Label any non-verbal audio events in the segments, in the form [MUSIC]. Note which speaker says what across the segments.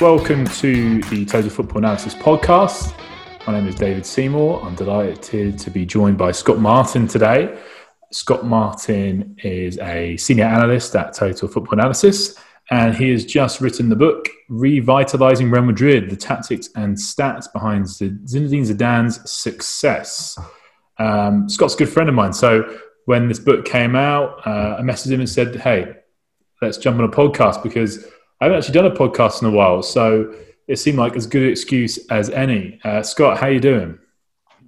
Speaker 1: Welcome to the Total Football Analysis podcast. My name is David Seymour. I'm delighted to be joined by Scott Martin today. Scott Martin is a senior analyst at Total Football Analysis, and he has just written the book Revitalizing Real Madrid: The Tactics and Stats Behind Zinedine Zidane's Success. Um, Scott's a good friend of mine, so when this book came out, uh, I messaged him and said, "Hey, let's jump on a podcast because." I haven't actually done a podcast in a while, so it seemed like as good an excuse as any. Uh, Scott, how you doing?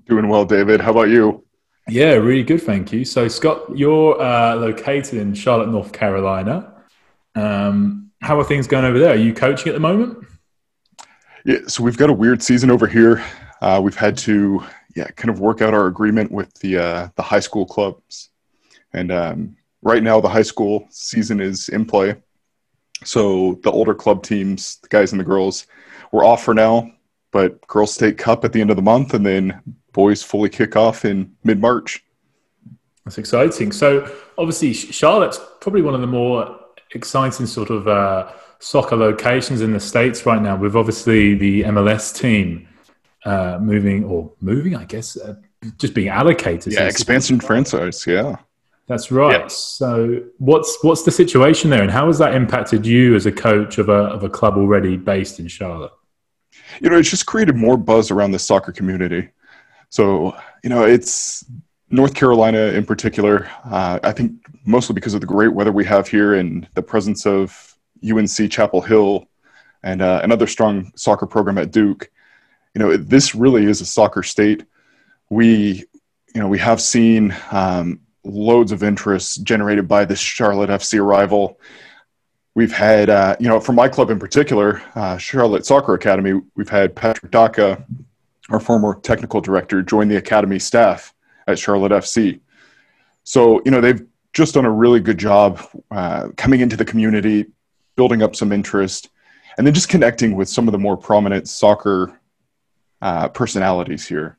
Speaker 2: Doing well, David. How about you?
Speaker 1: Yeah, really good, thank you. So, Scott, you're uh, located in Charlotte, North Carolina. Um, how are things going over there? Are you coaching at the moment?
Speaker 2: Yeah, so we've got a weird season over here. Uh, we've had to, yeah, kind of work out our agreement with the uh, the high school clubs, and um, right now the high school season is in play. So the older club teams, the guys and the girls, we're off for now. But girls state cup at the end of the month, and then boys fully kick off in mid March.
Speaker 1: That's exciting. So obviously, Charlotte's probably one of the more exciting sort of uh, soccer locations in the states right now. With obviously the MLS team uh, moving or moving, I guess, uh, just being allocated.
Speaker 2: Yeah, expansion franchise. Yeah.
Speaker 1: That's right. Yeah. So, what's what's the situation there, and how has that impacted you as a coach of a of a club already based in Charlotte?
Speaker 2: You know, it's just created more buzz around the soccer community. So, you know, it's North Carolina in particular. Uh, I think mostly because of the great weather we have here and the presence of UNC Chapel Hill and uh, another strong soccer program at Duke. You know, this really is a soccer state. We, you know, we have seen. Um, loads of interest generated by this Charlotte FC arrival. We've had, uh, you know, for my club in particular, uh, Charlotte Soccer Academy, we've had Patrick Daka, our former technical director, join the academy staff at Charlotte FC. So, you know, they've just done a really good job uh, coming into the community, building up some interest, and then just connecting with some of the more prominent soccer uh, personalities here.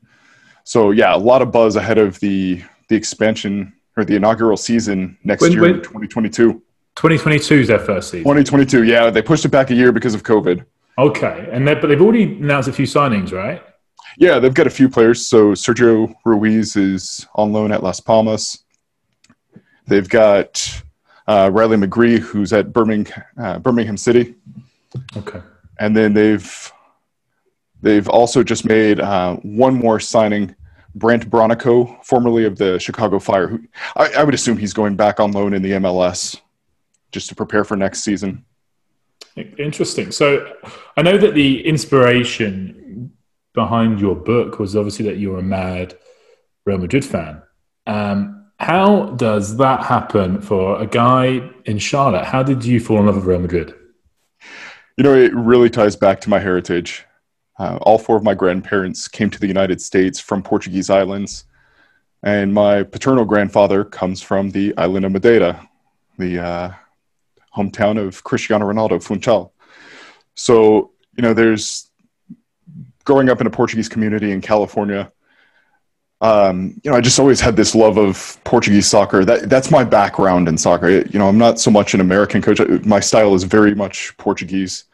Speaker 2: So, yeah, a lot of buzz ahead of the the expansion or the inaugural season next when, year, when, 2022.
Speaker 1: 2022 is their first season.
Speaker 2: 2022, yeah. They pushed it back a year because of COVID.
Speaker 1: Okay, and but they've already announced a few signings, right?
Speaker 2: Yeah, they've got a few players. So Sergio Ruiz is on loan at Las Palmas. They've got uh, Riley McGree, who's at Birmingham, uh, Birmingham City.
Speaker 1: Okay.
Speaker 2: And then they've they've also just made uh, one more signing Brandt Bronico, formerly of the Chicago Fire. Who I, I, would assume he's going back on loan in the MLS just to prepare for next season.
Speaker 1: Interesting. So I know that the inspiration behind your book was obviously that you're a mad Real Madrid fan. Um, how does that happen for a guy in Charlotte? How did you fall in love with Real Madrid?
Speaker 2: You know, it really ties back to my heritage. Uh, all four of my grandparents came to the United States from Portuguese islands, and my paternal grandfather comes from the island of Madeira, the uh, hometown of Cristiano Ronaldo, Funchal. So, you know, there's growing up in a Portuguese community in California. Um, you know, I just always had this love of Portuguese soccer. That that's my background in soccer. You know, I'm not so much an American coach. My style is very much Portuguese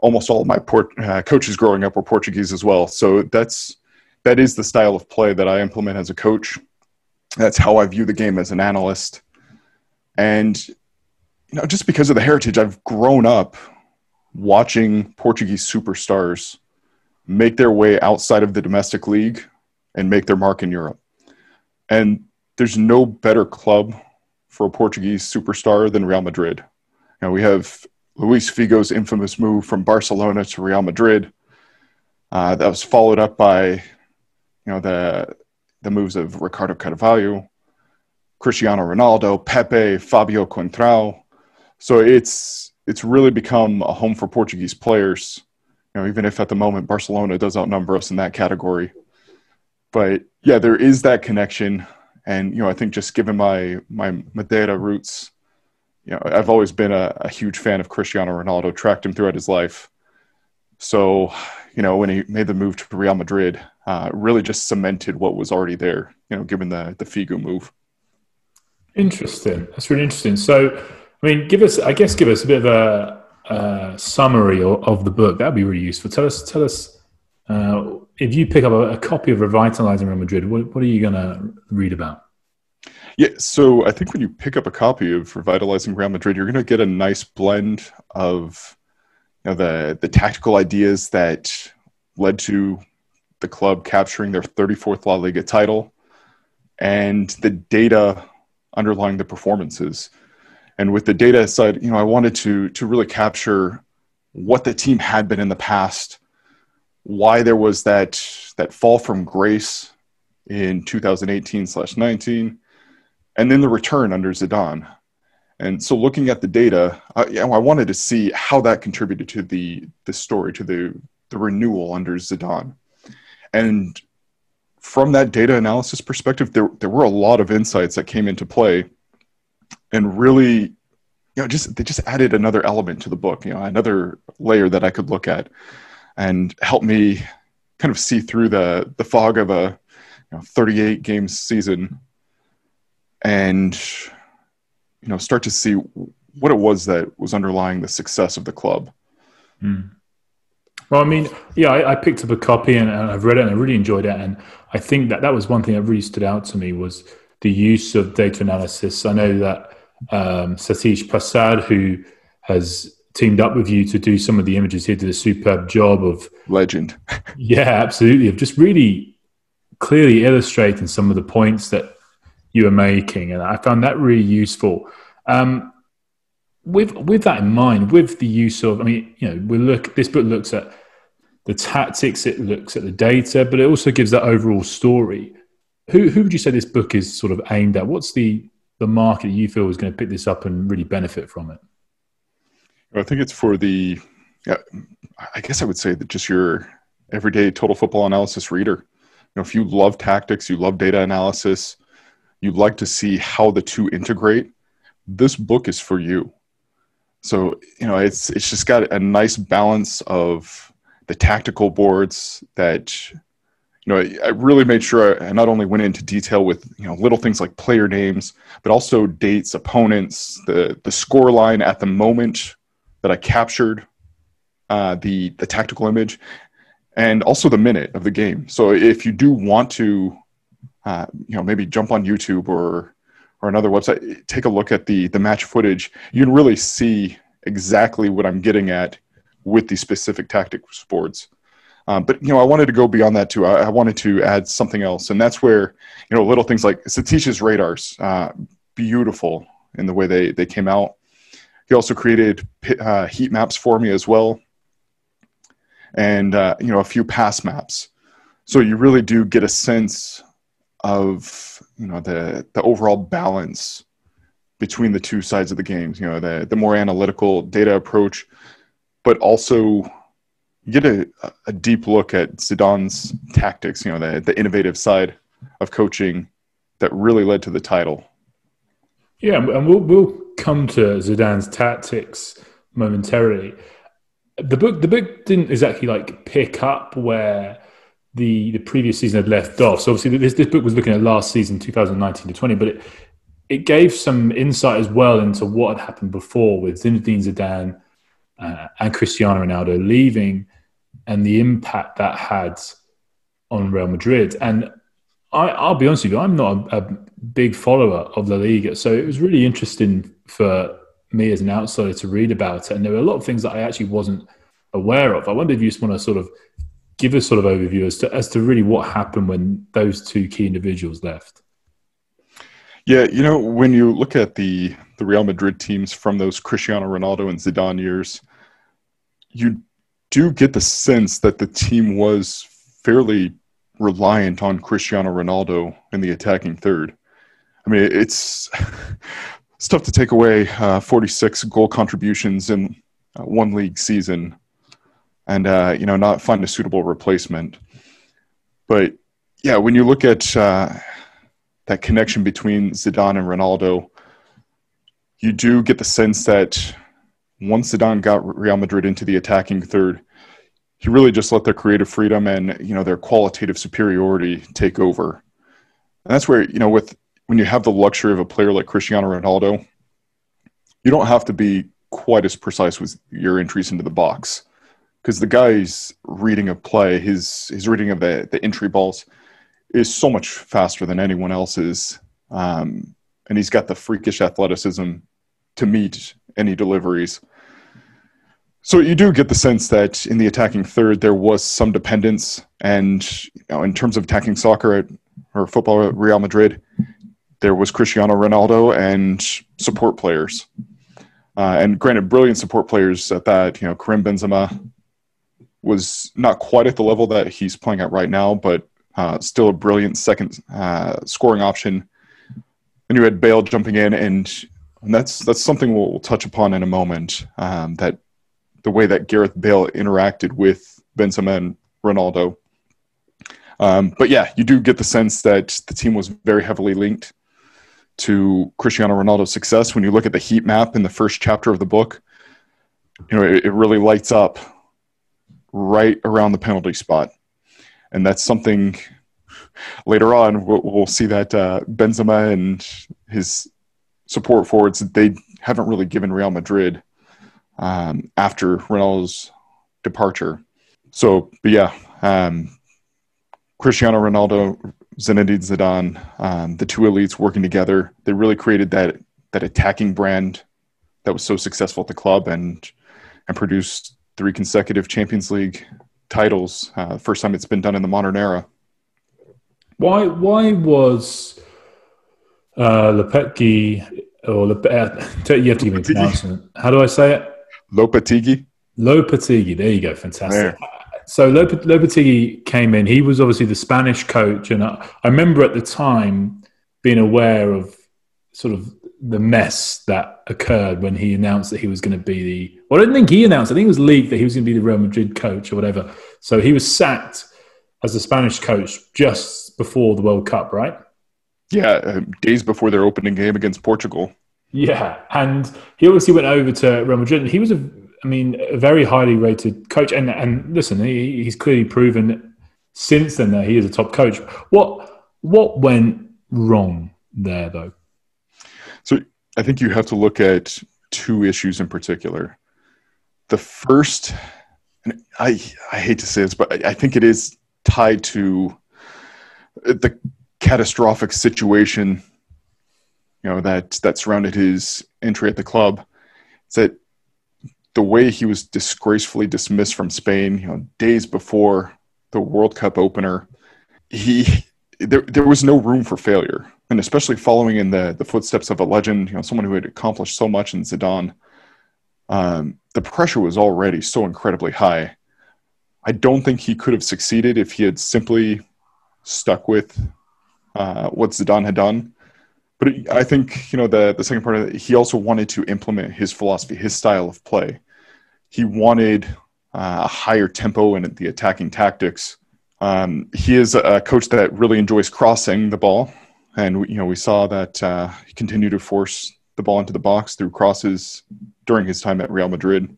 Speaker 2: almost all of my port, uh, coaches growing up were Portuguese as well. So that's that is the style of play that I implement as a coach. That's how I view the game as an analyst. And you know, just because of the heritage, I've grown up watching Portuguese superstars make their way outside of the domestic league and make their mark in Europe. And there's no better club for a Portuguese superstar than Real Madrid. You know, we have Luis Figo's infamous move from Barcelona to Real Madrid. Uh, that was followed up by, you know, the the moves of Ricardo Carvalho, Cristiano Ronaldo, Pepe, Fabio Coentrão. So it's it's really become a home for Portuguese players. You know, even if at the moment Barcelona does outnumber us in that category. But yeah, there is that connection, and you know, I think just given my my Madeira roots, you know, I've always been a, a, huge fan of Cristiano Ronaldo, tracked him throughout his life. So, you know, when he made the move to Real Madrid, uh, really just cemented what was already there, you know, given the, the Figo move.
Speaker 1: Interesting. That's really interesting. So, I mean, give us, I guess, give us a bit of a, uh, summary of, of, the book, that'd be really useful. Tell us, tell us uh, if you pick up a, a, copy of Revitalizing Real Madrid, what, what are you going to read about?
Speaker 2: Yeah, so I think when you pick up a copy of Revitalizing Real Madrid, you're going to get a nice blend of you know, the the tactical ideas that led to the club capturing their 34th La Liga title and the data underlying the performances. And with the data side, you know, I wanted to to really capture what the team had been in the past, why there was that that fall from grace in 2018 slash 19, and then the return under Zidane. And so, looking at the data, I, you know, I wanted to see how that contributed to the the story, to the the renewal under Zidane. And from that data analysis perspective, there there were a lot of insights that came into play, and really, you know, just they just added another element to the book, you know, another layer that I could look at, and help me kind of see through the the fog of a you know, 38 game season, and you know start to see what it was that was underlying the success of the club.
Speaker 1: Mm. Well, I mean, yeah, I, I, picked up a copy and, and, I've read it and I really enjoyed it. And I think that that was one thing that really stood out to me was the use of data analysis. I know that um, Satish Prasad, who has teamed up with you to do some of the images, here, did a superb job of
Speaker 2: legend. [LAUGHS]
Speaker 1: yeah, absolutely, of just really clearly illustrating some of the points that you were making, and I found that really useful. Um, with with that in mind, with the use of, I mean, you know, we look. This book looks at the tactics, it looks at the data, but it also gives that overall story. Who who would you say this book is sort of aimed at? What's the the market you feel is going to pick this up and really benefit from it?
Speaker 2: I think it's for the, yeah, I guess I would say that just your everyday total football analysis reader. You know, if you love tactics, you love data analysis, you'd like to see how the two integrate, this book is for you. So, you know, it's it's just got a nice balance of the tactical boards that you know, I really made sure I not only went into detail with you know little things like player names, but also dates, opponents, the the score line at the moment that I captured, uh, the the tactical image, and also the minute of the game. So if you do want to uh, you know maybe jump on YouTube or or another website, take a look at the the match footage. You can really see exactly what I'm getting at with these specific tactic sports. Um, but you know, I wanted to go beyond that too. I, I, wanted to add something else, and that's where you know little things like Satish's radars, uh, beautiful in the way they they came out. He also created uh, heat maps for me as well, and uh, you know a few pass maps. So you really do get a sense of you know the the overall balance between the two sides of the games. You know the the more analytical data approach, but also get a, a deep look at Zidane's tactics. You know the the innovative side of coaching that really led to the title.
Speaker 1: Yeah, and we'll we'll come to Zidane's tactics momentarily. The book the book didn't exactly like pick up where the the previous season had left off. So obviously this this book was looking at last season, 2019 to 20, but it it gave some insight as well into what had happened before with Zinedine Zidane uh, and Cristiano Ronaldo leaving, and the impact that had on Real Madrid. And I, will be honest with you, I'm not a, a big follower of La Liga, so it was really interesting for me as an outsider to read about it. And there were a lot of things that I actually wasn't aware of. I wonder if you just want to sort of give a sort of overview as to as to really what happened when those two key individuals left.
Speaker 2: Yeah, you know, when you look at the the Real Madrid teams from those Cristiano Ronaldo and Zidane years, you do get the sense that the team was fairly reliant on Cristiano Ronaldo in the attacking third. I mean, it's [LAUGHS] it's tough to take away uh, 46 goal contributions in uh, one league season and uh, you know not find a suitable replacement. But yeah, when you look at uh, that connection between Zidane and Ronaldo, you do get the sense that once Zidane got Real Madrid into the attacking third, he really just let their creative freedom and you know their qualitative superiority take over. And that's where you know with when you have the luxury of a player like Cristiano Ronaldo, you don't have to be quite as precise with your entries into the box because the guy's reading of play, his his reading of the the entry balls is so much faster than anyone else's, um, and he's got the freakish athleticism to meet any deliveries. So you do get the sense that in the attacking third there was some dependence, and you know, in terms of attacking soccer at, or football at Real Madrid, there was Cristiano Ronaldo and support players, uh, and granted, brilliant support players at that. You know, Karim Benzema was not quite at the level that he's playing at right now, but uh, still a brilliant second uh, scoring option. And you had Bale jumping in, and, and that's that's something we'll, we'll touch upon in a moment. Um, that the way that Gareth Bale interacted with Benzema and Ronaldo. Um, but yeah, you do get the sense that the team was very heavily linked to Cristiano Ronaldo's success. When you look at the heat map in the first chapter of the book, you know it, it really lights up right around the penalty spot, and that's something. Later on, we'll, we'll see that uh, Benzema and his support forwards they haven't really given Real Madrid um, after Ronaldo's departure. So, but yeah, um, Cristiano Ronaldo, Zinedine Zidane, um, the two elites working together, they really created that that attacking brand that was so successful at the club and and produced three consecutive Champions League titles. Uh, first time it's been done in the modern era.
Speaker 1: Why why was uh, Lepetki or Lep- [LAUGHS] you have to give me pronouncement. How do I say it?
Speaker 2: Lopetegui.
Speaker 1: Lopetegui. There you go. Fantastic. There. So Lop- Lopetegui came in. He was obviously the Spanish coach, and I, I remember at the time being aware of sort of the mess that occurred when he announced that he was going to be the. Well, I didn't think he announced. I think it was leaked that he was going to be the Real Madrid coach or whatever. So he was sacked as the Spanish coach just before the World Cup, right?
Speaker 2: Yeah, uh, days before their opening game against Portugal.
Speaker 1: Yeah, and he obviously went over to Real Madrid. And he was a, I mean, a very highly rated coach. And and listen, he, he's clearly proven since then that he is a top coach. What what went wrong there, though?
Speaker 2: I think you have to look at two issues in particular. The first, and I I hate to say this, but I, think it is tied to the catastrophic situation you know that that surrounded his entry at the club that the way he was disgracefully dismissed from Spain, you know, days before the World Cup opener, he there there was no room for failure, and especially following in the the footsteps of a legend, you know, someone who had accomplished so much in Zidane. Um, the pressure was already so incredibly high. I don't think he could have succeeded if he had simply stuck with uh, what Zidane had done but I think you know the the second part of it, he also wanted to implement his philosophy, his style of play. He wanted uh, a higher tempo and the attacking tactics. Um, he is a coach that really enjoys crossing the ball, and you know we saw that uh, he continued to force the ball into the box through crosses during his time at Real Madrid.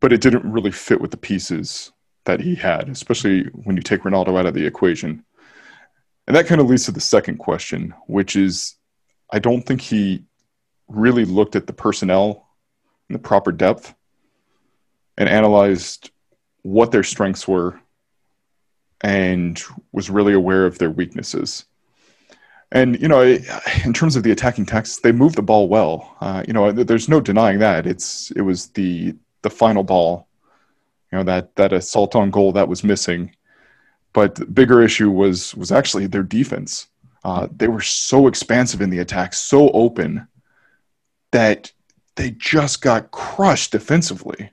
Speaker 2: But it didn't really fit with the pieces that he had, especially when you take Ronaldo out of the equation. And that kind of leads to the second question, which is I don't think he really looked at the personnel in the proper depth and analyzed what their strengths were and was really aware of their weaknesses. And you know, [SIGHS] in terms of the attacking tactics, they moved the ball well. Uh, you know, there's no denying that. It's it was the the final ball, you know, that that assault on goal that was missing but the bigger issue was was actually their defense. Uh, they were so expansive in the attack, so open that they just got crushed defensively.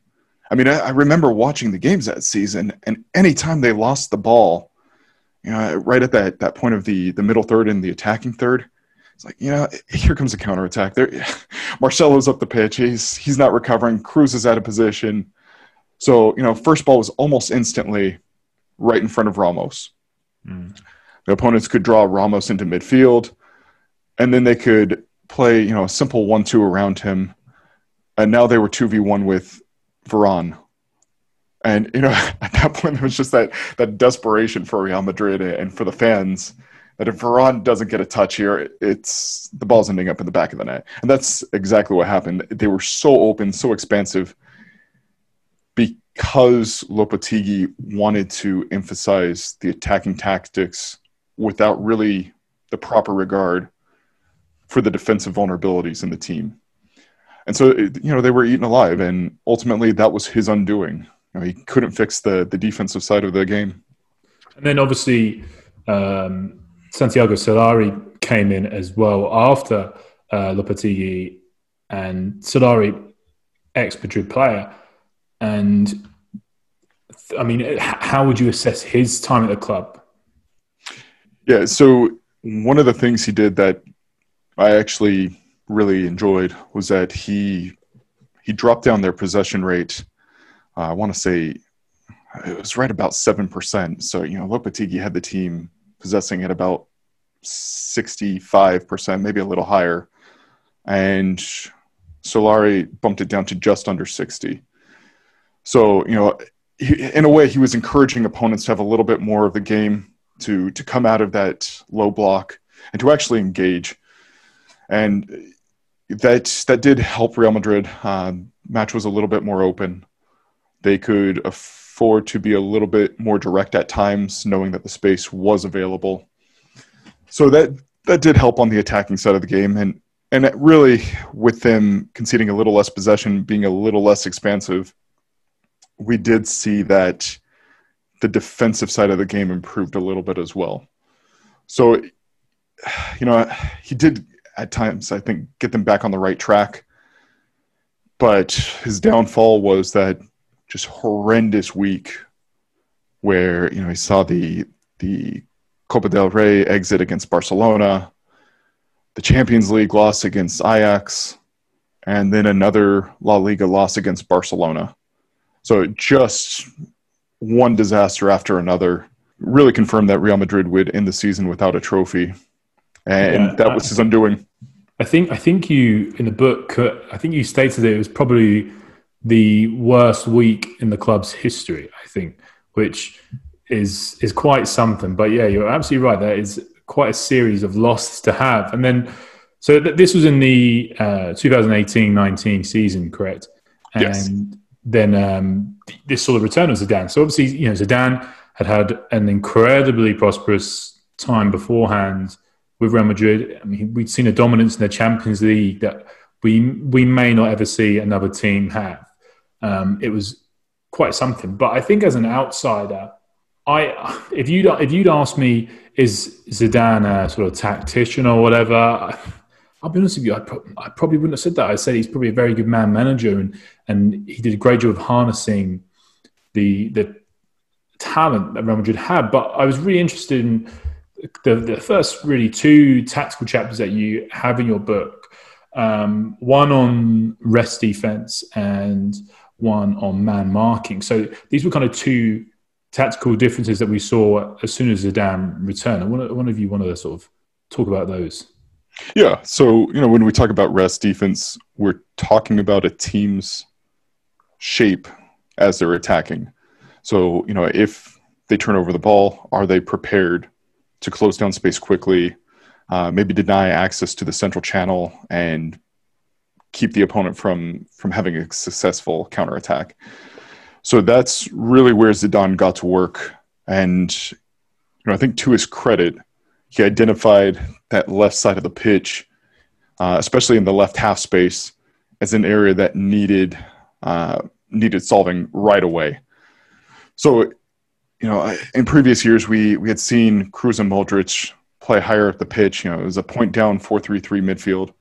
Speaker 2: I mean, I, I, remember watching the games that season, and anytime they lost the ball, you know, right at that that point of the the middle third and the attacking third, it's like, you know, here comes a counterattack. There, [LAUGHS] Marcelo's up the pitch. He's he's not recovering. Kroos is out of position. So, you know, first ball was almost instantly right in front of Ramos. Mm. The opponents could draw Ramos into midfield, and then they could play, you know, a simple one-two around him. And now they were two v one with Varane. And you know, [LAUGHS] at that point, there was just that that desperation for Real Madrid and for the fans that if Varane doesn't get a touch here, it's the ball's ending up in the back of the net, and that's exactly what happened. They were so open, so expansive, because Lopetegui wanted to emphasize the attacking tactics without really the proper regard for the defensive vulnerabilities in the team. And so, you know, they were eaten alive, and ultimately that was his undoing. You know, he couldn't fix the the defensive side of the game.
Speaker 1: And then obviously, um, Santiago Solari came in as well after uh, Lopetegui and Solari, ex Madrid player. And I mean, how would you assess his time at the club?
Speaker 2: Yeah, so one of the things he did that I actually really enjoyed was that he he dropped down their possession rate. Uh, I want to say it was right about seven percent. So you know, Lopetegui had the team possessing at about sixty-five percent, maybe a little higher, and Solari bumped it down to just under sixty. So you know, in a way, he was encouraging opponents to have a little bit more of the game to to come out of that low block and to actually engage, and that that did help Real Madrid. Um, match was a little bit more open. They could afford to be a little bit more direct at times, knowing that the space was available. So that that did help on the attacking side of the game, and and really with them conceding a little less possession, being a little less expansive, we did see that the defensive side of the game improved a little bit as well. So, you know, he did at times, I think, get them back on the right track. But his downfall was that just horrendous week where, you know, he saw the the Copa del Rey exit against Barcelona, the Champions League loss against Ajax, and then another La Liga loss against Barcelona. So just one disaster after another really confirmed that Real Madrid would end the season without a trophy, and yeah, that was his undoing.
Speaker 1: I think I think you in the book I think you stated that it was probably the worst week in the club's history. I think, which is is quite something. But yeah, you're absolutely right. That is quite a series of losses to have, and then so th- this was in the uh, 2018-19 season, correct? And
Speaker 2: yes
Speaker 1: then um, this sort of return of Zidane. So obviously, you know, Zidane had had an incredibly prosperous time beforehand with Real Madrid. I mean, we'd seen a dominance in the Champions League that we we may not ever see another team have. Um, it was quite something. But I think as an outsider, I if you'd if you'd asked me, is Zidane a sort of tactician or whatever? [LAUGHS] I'll be honest with you, I, pro- I, probably wouldn't have said that. I said he's probably a very good man manager, and and he did a great job of harnessing the the talent that Real Madrid had. But I was really interested in the the first really two tactical chapters that you have in your book. Um, one on rest defense and one on man marking. So these were kind of two tactical differences that we saw as soon as Zidane returned. I wonder, one of you want to sort of talk about those.
Speaker 2: Yeah. So, you know, when we talk about rest defense, we're talking about a team's shape as they're attacking. So, you know, if they turn over the ball, are they prepared to close down space quickly, uh, maybe deny access to the central channel and keep the opponent from from having a successful counterattack? So that's really where Zidane got to work. And you know, I think to his credit, he identified that left side of the pitch, uh, especially in the left half space, as an area that needed uh, needed solving right away. So, you know, in previous years we we had seen Kroos and Modric play higher up the pitch. You know, it was a point down four three three midfield.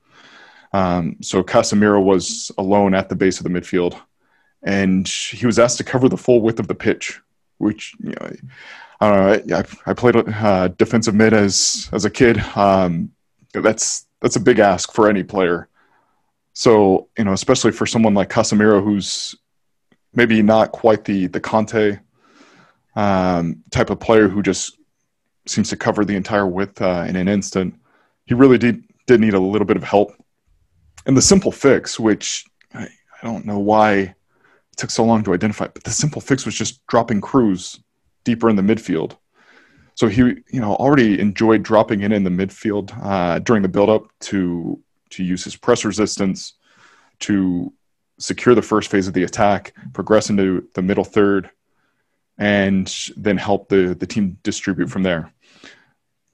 Speaker 2: Um, so Casemiro was alone at the base of the midfield, and he was asked to cover the full width of the pitch, which you know I. I, I played uh, defensive mid as as a kid. Um, that's that's a big ask for any player. So you know, especially for someone like Casemiro, who's maybe not quite the the Kanté um, type of player who just seems to cover the entire width uh, in an instant. He really did did need a little bit of help. And the simple fix, which I, I don't know why it took so long to identify, but the simple fix was just dropping Kroos deeper in the midfield. So he, you know, already enjoyed dropping in in the midfield uh, during the build-up to to use his press resistance to secure the first phase of the attack, progress into the middle third, and then help the the team distribute from there.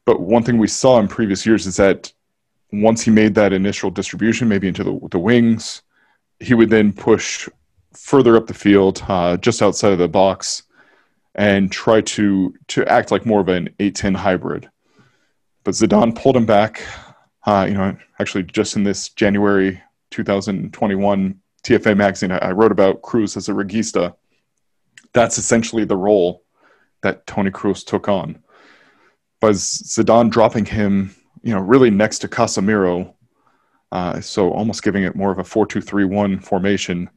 Speaker 2: But one thing we saw in previous years is that once he made that initial distribution, maybe into the, the wings, he would then push further up the field, uh, just outside of the box, and try to to act like more of an 8-10 hybrid. But Zidane pulled him back. Uh, you know, actually, just in this January 2021 TFA magazine, I, I wrote about Kroos as a regista. That's essentially the role that Toni Kroos took on. Was Zidane dropping him, you know, really next to Casemiro, uh, so almost giving it more of a 4-2-3-1 formation.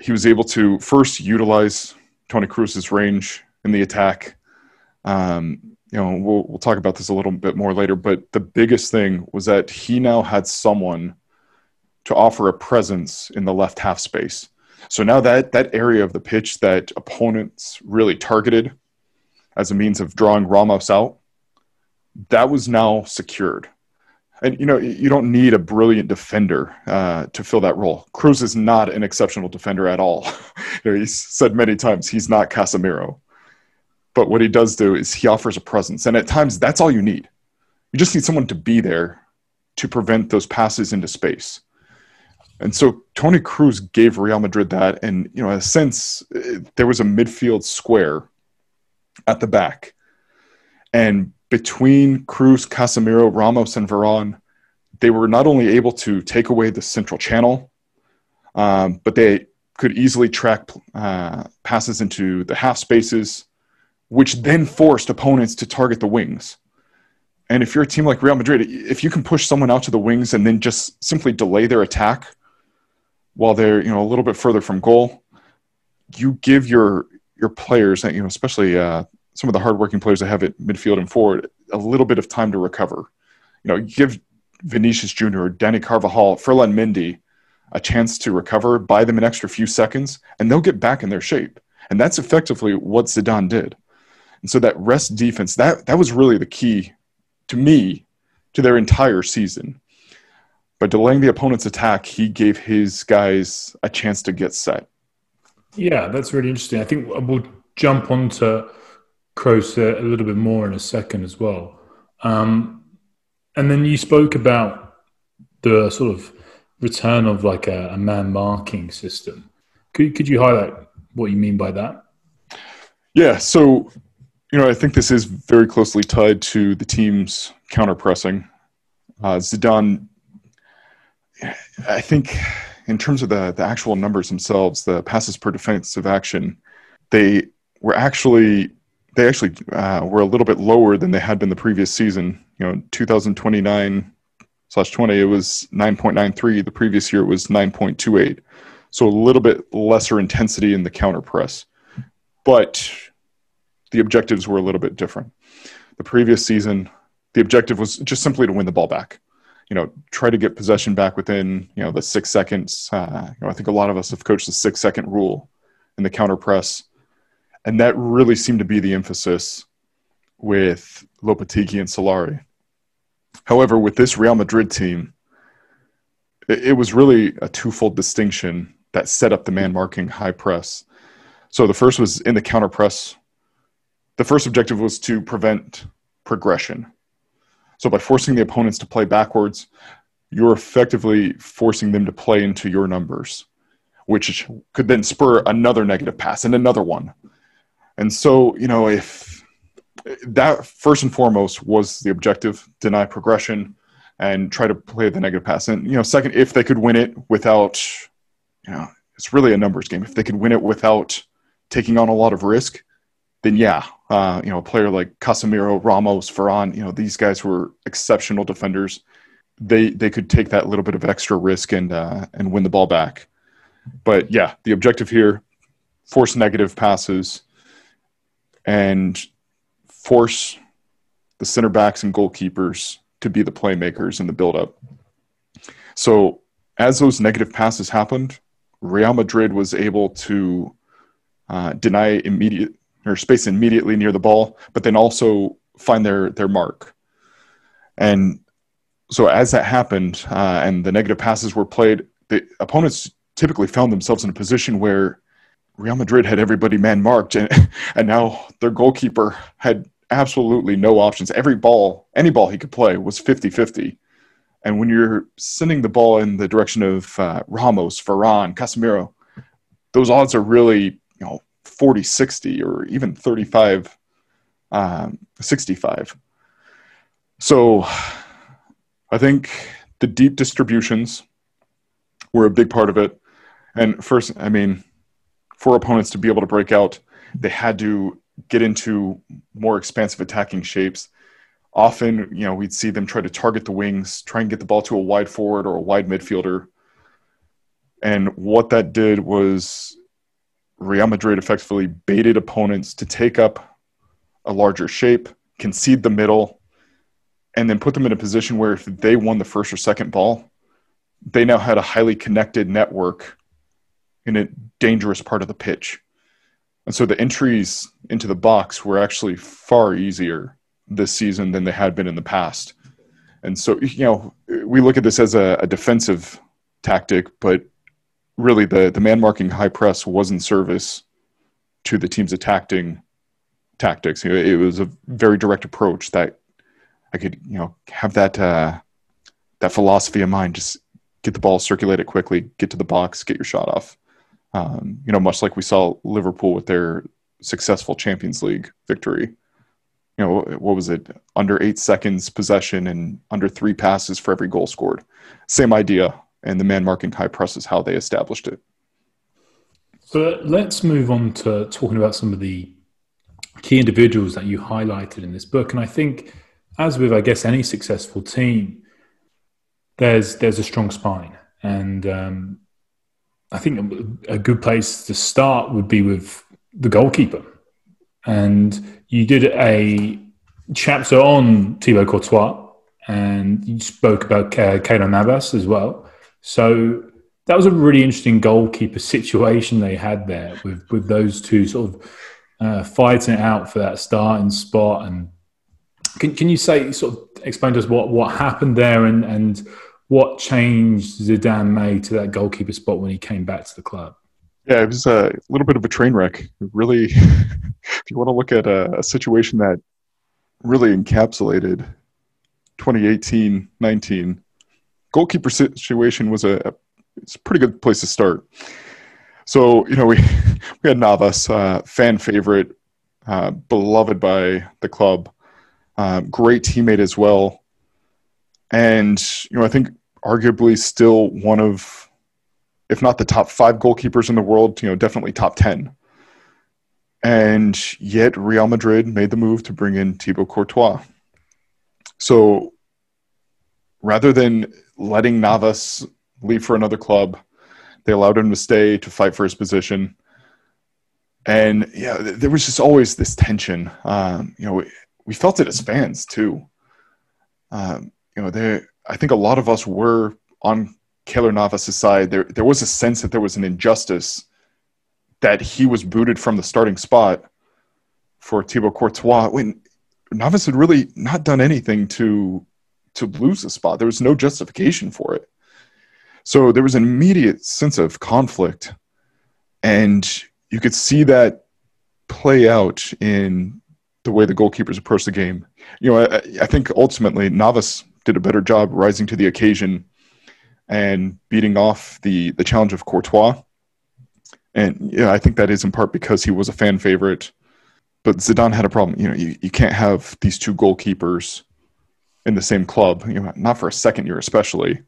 Speaker 2: He was able to first utilize Toni Kroos's range in the attack. Um, you know, we'll, we'll talk about this a little bit more later, but the biggest thing was that he now had someone to offer a presence in the left half space. So now that that area of the pitch that opponents really targeted as a means of drawing Ramos out, that was now secured. And you know, you don't need a brilliant defender uh, to fill that role. Kroos is not an exceptional defender at all. [LAUGHS] you know, he's said many times he's not Casemiro. But what he does do is he offers a presence. And at times, that's all you need. You just need someone to be there to prevent those passes into space. And so Toni Kroos gave Real Madrid that. And, you know, in a sense, there was a midfield square at the back. And between Kroos, Casemiro, Ramos, and Varane, they were not only able to take away the central channel, um, but they could easily track uh, passes into the half spaces which then forced opponents to target the wings. And if you're a team like Real Madrid, if you can push someone out to the wings and then just simply delay their attack while they're you know a little bit further from goal, you give your your players, you know, especially uh, some of the hardworking players that have it midfield and forward, a little bit of time to recover. You know, give Vinicius Junior, Dani Carvajal, Ferland Mendy a chance to recover, buy them an extra few seconds, and they'll get back in their shape. And that's effectively what Zidane did. And so that rest defense, that, that was really the key to me to their entire season. By delaying the opponent's attack, he gave his guys a chance to get set.
Speaker 1: Yeah, that's really interesting. I think we'll jump onto Kroos a, a little bit more in a second as well. Um, and then you spoke about the sort of return of like a, a man marking system. Could, could you highlight what you mean by that?
Speaker 2: Yeah, so you know, I think this is very closely tied to the team's counter pressing. Uh, Zidane, I think, in terms of the the actual numbers themselves, the passes per defensive action, they were actually they actually uh, were a little bit lower than they had been the previous season. You know, 2029 slash 20, it was 9.93. The previous year it was 9.28. So a little bit lesser intensity in the counter press, but the objectives were a little bit different. The previous season, the objective was just simply to win the ball back. You know, try to get possession back within you know the six seconds. Uh, you know, I think a lot of us have coached the six second rule in the counter press, and that really seemed to be the emphasis with Lopetegui and Solari. However, with this Real Madrid team, it, was really a twofold distinction that set up the man marking high press. So the first was in the counter press the first objective was to prevent progression. So by forcing the opponents to play backwards, you're effectively forcing them to play into your numbers, which could then spur another negative pass and another one. And so, you know, if that first and foremost was the objective, deny progression and try to play the negative pass. And, you know, second, if they could win it without, you know, it's really a numbers game. If they could win it without taking on a lot of risk, then yeah, uh, you know, a player like Casemiro, Ramos, Varane, you know, these guys were exceptional defenders. They they could take that little bit of extra risk and uh, and win the ball back. But yeah, the objective here: force negative passes and force the center backs and goalkeepers to be the playmakers in the build-up. So as those negative passes happened, Real Madrid was able to uh, deny immediate or space immediately near the ball, but then also find their their mark. And so as that happened, uh, and the negative passes were played, the opponents typically found themselves in a position where Real Madrid had everybody man marked, and [LAUGHS] and now their goalkeeper had absolutely no options. Every ball, any ball he could play was 50-50. And when you're sending the ball in the direction of uh, Ramos, Varane, Casemiro, those odds are really you know 40 60 or even 35 um, 65 so i think the deep distributions were a big part of it and first i mean for opponents to be able to break out they had to get into more expansive attacking shapes. Often you know we'd see them try to target the wings try and get the ball to a wide forward or a wide midfielder. And what that did was Real Madrid effectively baited opponents to take up a larger shape, concede the middle, and then put them in a position where if they won the first or second ball, they now had a highly connected network in a dangerous part of the pitch. And so the entries into the box were actually far easier this season than they had been in the past. And so, you know, we look at this as a, a defensive tactic, but really the the man marking high press was in service to the team's attacking tactics. It was a very direct approach that I could you know have that uh, that philosophy in mind. Just get the ball, circulate it quickly, get to the box, get your shot off. Um, you know, much like we saw Liverpool with their successful Champions League victory. You know, what was it? Under eight seconds possession and under three passes for every goal scored. Same idea and the man marking high press is how they established it.
Speaker 1: So let's move on to talking about some of the key individuals that you highlighted in this book. And I think, as with I guess any successful team, there's there's a strong spine, and um, I think a good place to start would be with the goalkeeper. And you did a chapter on Thibaut Courtois, and you spoke about uh, Navas as well. So that was a really interesting goalkeeper situation they had there with, with those two sort of uh, fighting it out for that starting spot. And can, can you say, sort of explain to us what, what happened there and, and what change Zidane made to that goalkeeper spot when he came back to the club?
Speaker 2: Yeah, it was a little bit of a train wreck. Really, [LAUGHS] if you want to look at a, a situation that really encapsulated 2018 19 goalkeeper situation was a, a it's a pretty good place to start. So you know we [LAUGHS] we had Navas, uh, fan favorite, uh, beloved by the club, uh, great teammate as well, and you know I think arguably still one of, if not the top five goalkeepers in the world, you know definitely top ten. And yet Real Madrid made the move to bring in Thibaut Courtois. So rather than letting Navas leave for another club. They allowed him to stay to fight for his position. And yeah, there was just always this tension. Um, you know, we, we, felt it as fans too. Um, you know, there. I think a lot of us were on Keylor Navas' side. There, there was a sense that there was an injustice that he was booted from the starting spot for Thibaut Courtois when Navas had really not done anything to to lose a spot. There was no justification for it. So there was an immediate sense of conflict. And you could see that play out in the way the goalkeepers approach the game. You know, I, I think ultimately Navas did a better job rising to the occasion and beating off the, the challenge of Courtois. And yeah, I think that is in part because he was a fan favorite. But Zidane had a problem. You know, you, you can't have these two goalkeepers in the same club, you know, not for a second year especially.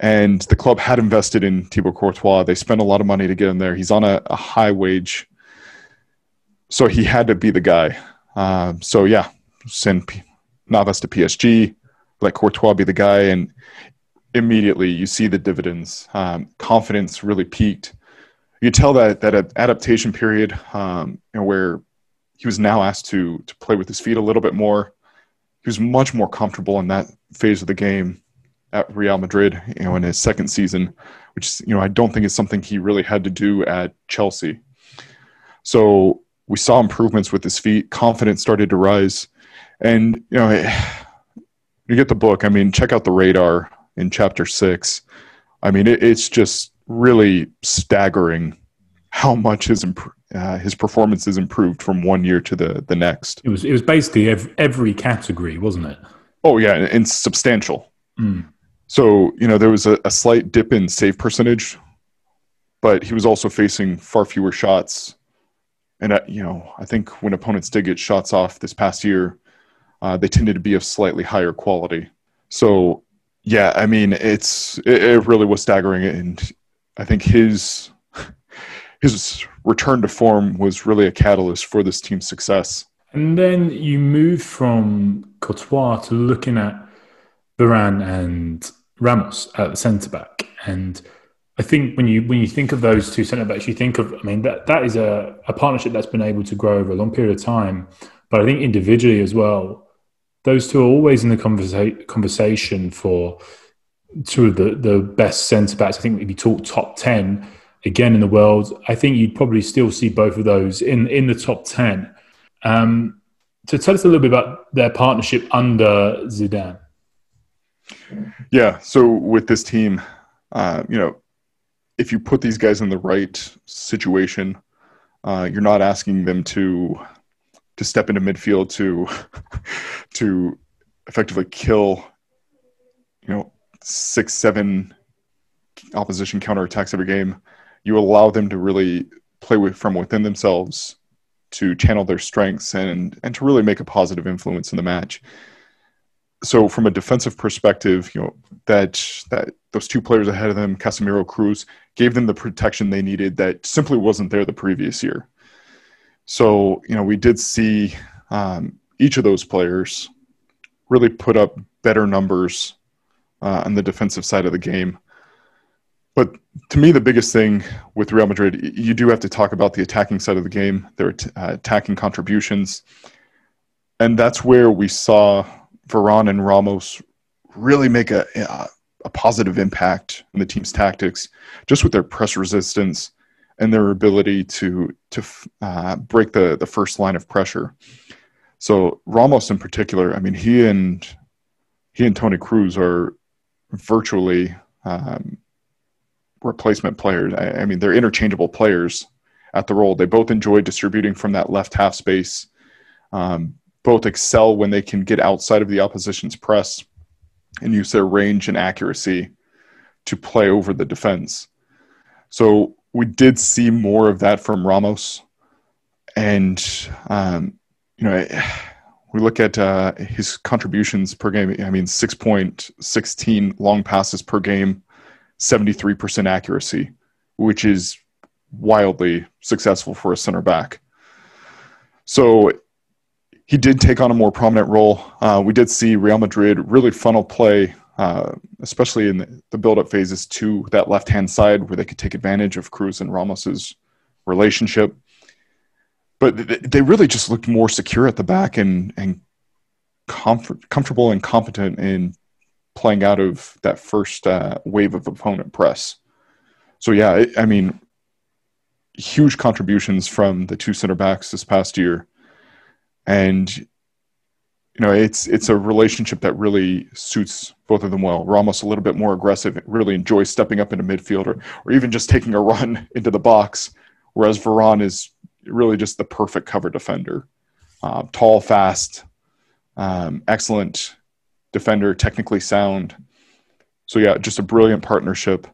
Speaker 2: And the club had invested in Thibaut Courtois. They spent a lot of money to get him there. He's on a, a high wage, so he had to be the guy. Uh, so yeah, send P- Navas to PSG, let Courtois be the guy, and immediately you see the dividends. Um, confidence really peaked. You tell that that adaptation period, um, where he was now asked to to play with his feet a little bit more he was much more comfortable in that phase of the game at Real Madrid, you know, in his second season, which you know I don't think is something he really had to do at Chelsea. So we saw improvements with his feet, confidence started to rise, And you know, you get the book. I mean, check out the radar in chapter six. I mean, it, it's just really staggering how much his imp- uh, his performance has improved from one year to the the next.
Speaker 1: It was it was basically every, every category, wasn't it?
Speaker 2: Oh yeah, and, and substantial.
Speaker 1: Mm.
Speaker 2: So you know there was a, a slight dip in save percentage, but he was also facing far fewer shots. And uh, you know, I think when opponents did get shots off this past year, uh, they tended to be of slightly higher quality. So yeah, I mean, it's it, it really was staggering, and I think his his return to form was really a catalyst for this team's success.
Speaker 1: And then you move from Courtois to looking at Varane and Ramos at the centre back, and I think when you when you think of those two centre backs, you think of I mean that that is a, a partnership that's been able to grow over a long period of time. But I think individually as well, those two are always in the conversa- conversation for two of the, the best centre backs. I think if you talk top ten again in the world, I think you'd probably still see both of those in in the top ten. Um, so tell us a little bit about their partnership under Zidane.
Speaker 2: Yeah. So with this team, uh, you know, if you put these guys in the right situation, uh, you're not asking them to to step into midfield to [LAUGHS] to effectively kill, you know, six seven opposition counterattacks every game. You allow them to really play with from within themselves to channel their strengths and and to really make a positive influence in the match so from a defensive perspective, you know that that those two players ahead of them, Casemiro, Kroos gave them the protection they needed that simply wasn't there the previous year. So you know we did see um, each of those players really put up better numbers uh, on the defensive side of the game. But to me, the biggest thing with Real Madrid, you do have to talk about the attacking side of the game, their uh, attacking contributions, and that's where we saw Varane and Ramos really make a, a, a positive impact in the team's tactics, just with their press resistance and their ability to to uh, break the the first line of pressure. So Ramos in particular, I mean, he and he and Toni Kroos are virtually um, replacement players. I, I, mean, they're interchangeable players at the role. They both enjoy distributing from that left half space. Um, both excel when they can get outside of the opposition's press and use their range and accuracy to play over the defense. So we did see more of that from Ramos, and um, you know we look at uh, his contributions per game. I mean, six point sixteen long passes per game, seventy three percent accuracy, which is wildly successful for a center back. So he did take on a more prominent role. Uh, we did see Real Madrid really funnel play, uh, especially in the, build-up phases to that left-hand side where they could take advantage of Kroos and Ramos's relationship. But they really just looked more secure at the back and and comfort, comfortable and competent in playing out of that first uh, wave of opponent press. So yeah, I mean, huge contributions from the two center backs this past year and you know it's it's a relationship that really suits both of them well. Ramos a little bit more aggressive, really enjoys stepping up into midfield or, or even just taking a run [LAUGHS] into the box, whereas Varane is really just the perfect cover defender, uh, tall, fast, um, excellent defender, technically sound. So yeah, just a brilliant partnership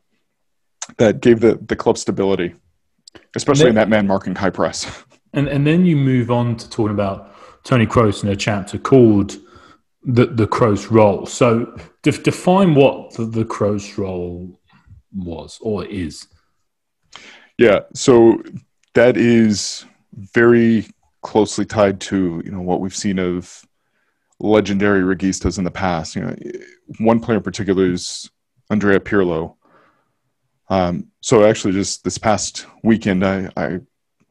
Speaker 2: that gave the the club stability, especially then, in that man marking high press. [LAUGHS]
Speaker 1: And and then you move on to talking about Toni Kroos in a chapter called the the Kroos role. So de- define what the, the Kroos role was or is.
Speaker 2: Yeah, so that is very closely tied to you know what we've seen of legendary registas in the past. You know, one player in particular is Andrea Pirlo. Um, so actually, just this past weekend, I, I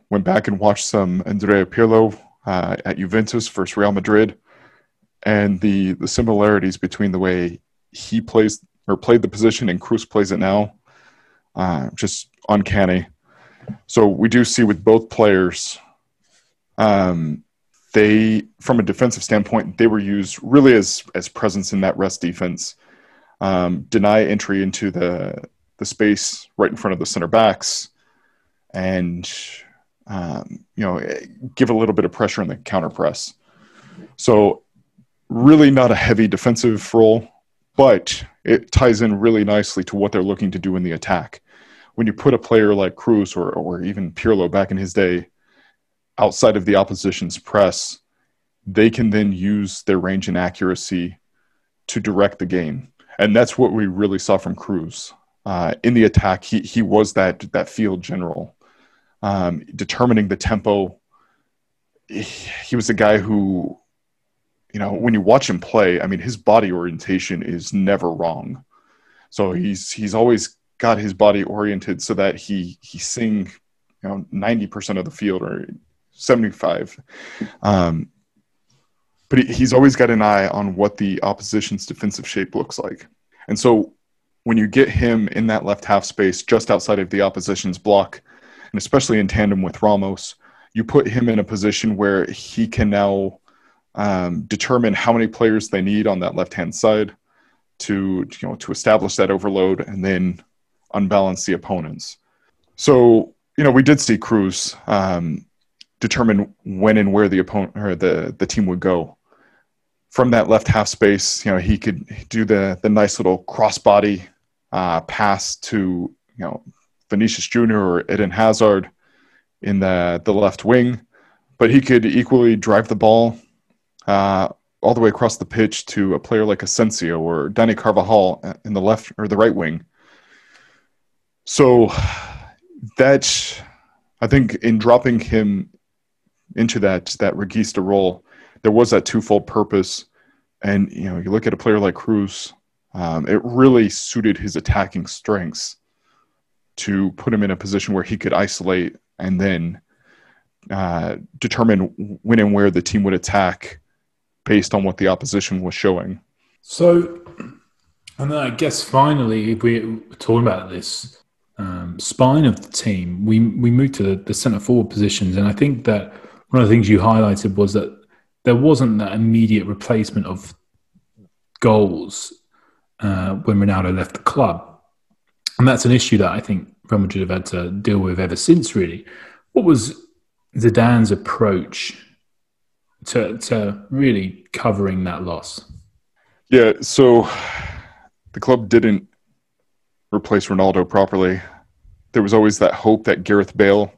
Speaker 2: went back and watched some Andrea Pirlo uh, at Juventus versus Real Madrid, and the the similarities between the way he plays or played the position and Kroos plays it now, uh, just uncanny. So we do see with both players, um, they, from a defensive standpoint, they were used really as as presence in that rest defense, um, deny entry into the the space right in front of the center backs, and um, you know give a little bit of pressure in the counter press. So really not a heavy defensive role, but it ties in really nicely to what they're looking to do in the attack. When you put a player like Kroos or, or even Pirlo back in his day outside of the opposition's press, they can then use their range and accuracy to direct the game. And that's what we really saw from Kroos. Uh, in the attack, he, he was that, that field general, um, determining the tempo. He, was a guy who, you know, when you watch him play, I mean, his body orientation is never wrong. So he's he's always got his body oriented so that he he sing, you know, ninety percent of the field or 75. Um, but he's always got an eye on what the opposition's defensive shape looks like. And so when you get him in that left half space just outside of the opposition's block, and especially in tandem with Ramos, you put him in a position where he can now um, determine how many players they need on that left hand side to you know to establish that overload and then unbalance the opponents. So you know we did see Kroos um, determine when and where the opponent or the the team would go. From that left half space, you know, he could do the the nice little crossbody uh, pass to you know Vinicius Jr. or Eden Hazard in the the left wing, but he could equally drive the ball uh, all the way across the pitch to a player like Asensio or Dani Carvajal in the left or the right wing. So that I think in dropping him into that that regista role, there was that twofold purpose. And you know, you look at a player like Kroos, um, it really suited his attacking strengths to put him in a position where he could isolate and then uh, determine when and where the team would attack based on what the opposition was showing.
Speaker 1: So, and then I guess finally, if we're talking about this um, spine of the team, we we move to the, the centre forward positions, and I think that one of the things you highlighted was that there wasn't that immediate replacement of goals uh, when Ronaldo left the club. And that's an issue that I think Real Madrid have had to deal with ever since, really. What was Zidane's approach to, to really covering that loss?
Speaker 2: Yeah, so the club didn't replace Ronaldo properly. There was always that hope that Gareth Bale